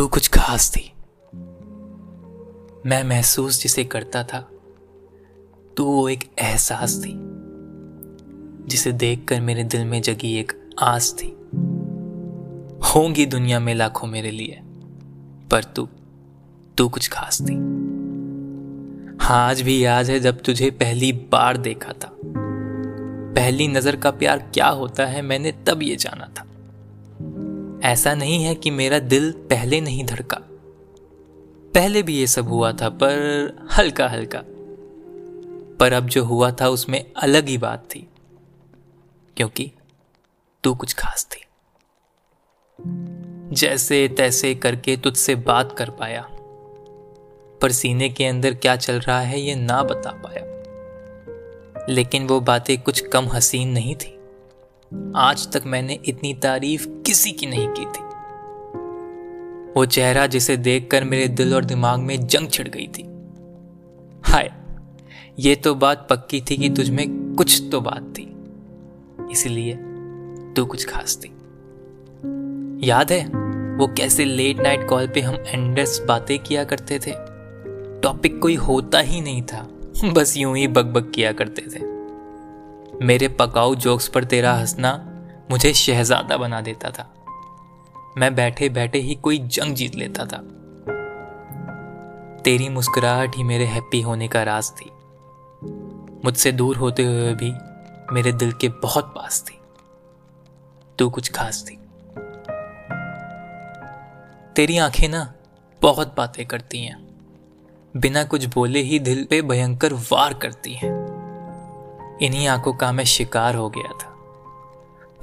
तू कुछ खास थी। मैं महसूस जिसे करता था, तू वो एक एहसास थी, जिसे देखकर मेरे दिल में जगी एक आस थी। होंगी दुनिया में लाखों मेरे लिए, पर तू तू कुछ खास थी। हाँ आज भी याद है जब तुझे पहली बार देखा था। पहली नज़र का प्यार क्या होता है, मैंने तब ये जाना था। ऐसा नहीं है कि मेरा दिल पहले नहीं धड़का। पहले भी ये सब हुआ था, पर हल्का हल्का पर अब जो हुआ था, उसमें अलग ही बात थी, क्योंकि तू कुछ खास थी। जैसे तैसे करके तुझसे बात कर पाया, पर सीने के अंदर क्या चल रहा है, ये ना बता पाया। लेकिन वो बातें कुछ कम हसीन नहीं थी। आज तक मैंने इतनी तारीफ़ किसी की नहीं की थी। वो चेहरा जिसे देखकर मेरे दिल और दिमाग में जंग छिड़ गई थी। हाय, ये तो बात पक्की थी कि तुझमें कुछ तो बात थी। इसलिए तू कुछ खास थी। याद है, वो कैसे लेट नाइट कॉल पे हम एंडर्स बातें किया करते थे? टॉपिक कोई होता ही नहीं था। बस यूँ ही बकबक किया करते थे। मेरे पकाऊ जोक्स पर तेरा हंसना मुझे शहजादा बना देता था। मैं बैठे बैठे ही कोई जंग जीत लेता था। तेरी मुस्कुराहट ही मेरे हैप्पी होने का राज थी। मुझसे दूर होते हुए भी मेरे दिल के बहुत पास थी। तू कुछ खास थी। तेरी आँखें ना बहुत बातें करती हैं। बिना कुछ बोले ही दिल पे भयंकर वार करती हैं। इन्हीं आँखों का मैं शिकार हो गया था।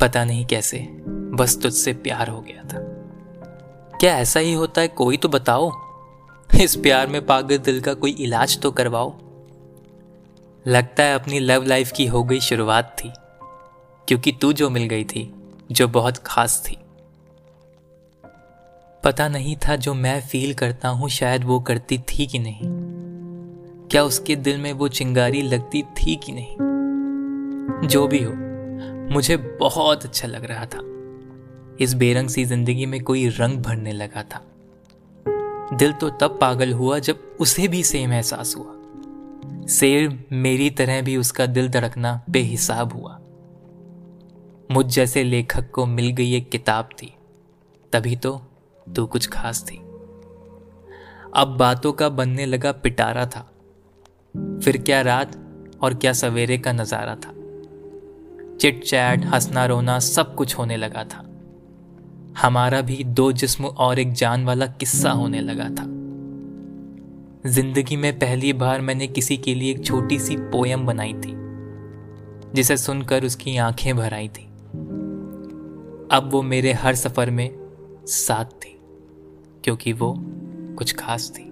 पता नहीं कैसे, बस तुझसे प्यार हो गया था। क्या ऐसा ही होता है, कोई तो बताओ। इस प्यार में पागल दिल का कोई इलाज तो करवाओ। लगता है अपनी लव लाइफ की हो गई शुरुआत थी, क्योंकि तू जो मिल गई थी, जो बहुत खास थी। पता नहीं था जो मैं फील करता हूँ, शायद वो करती थी कि नहीं। क्या उसके दिल में वो चिंगारी लगती थी कि नहीं? जो भी हो, मुझे बहुत अच्छा लग रहा था। इस बेरंग सी ज़िंदगी में कोई रंग भरने लगा था। दिल तो तब पागल हुआ जब उसे भी सेम एहसास हुआ। सेम मेरी तरह भी उसका दिल धड़कना बेहिसाब हुआ। मुझ जैसे लेखक को मिल गई एक किताब थी। तभी तो तू कुछ खास थी। अब बातों का बनने लगा पिटारा था। फिर क्या रात और क्या सवेरे का नज़ारा था। चिट चैट हंसना रोना सब कुछ होने लगा था। हमारा भी दो जिस्म और एक जान वाला किस्सा होने लगा था। ज़िंदगी में पहली बार मैंने किसी के लिए एक छोटी सी पोयम बनाई थी, जिसे सुनकर उसकी आँखें भर आई थी। अब वो मेरे हर सफ़र में साथ थी, क्योंकि वो कुछ खास थी।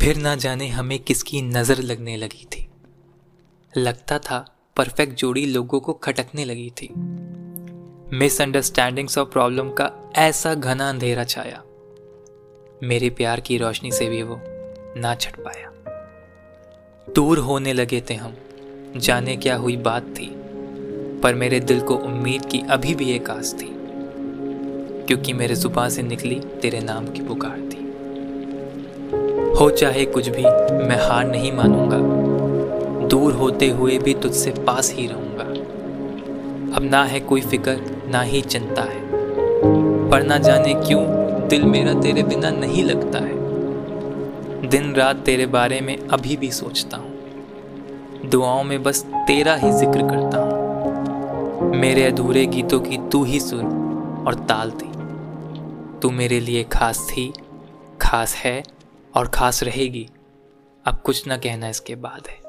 फिर ना जाने हमें किसकी नज़र लगने लगी थी। लगता था परफेक्ट जोड़ी लोगों को खटकने लगी थी। मिसअंडरस्टैंडिंग्स और प्रॉब्लम का ऐसा घना अंधेरा छाया। मेरे प्यार की रोशनी से भी वो ना छट पाया। दूर होने लगे थे हम। जाने क्या हुई बात थी। पर मेरे दिल को उम्मीद की अभी भी एक आस थी। क्योंकि मेरे ज़ुबान से निकली तेरे नाम की पुकार थी। हो चाहे कुछ भी, मैं हार नहीं मानूँगा। दूर होते हुए भी तुझसे पास ही रहूँगा। अब ना है कोई फ़िक्र, ना ही चिंता है। पर ना जाने क्यों दिल मेरा तेरे बिना नहीं लगता है। दिन रात तेरे बारे में अभी भी सोचता हूँ। दुआओं में बस तेरा ही ज़िक्र करता हूँ। मेरे अधूरे गीतों की तू ही सुर और ताल थी तू मेरे लिए खास थी, खास है और खास रहेगी। अब कुछ ना कहना इसके बाद है।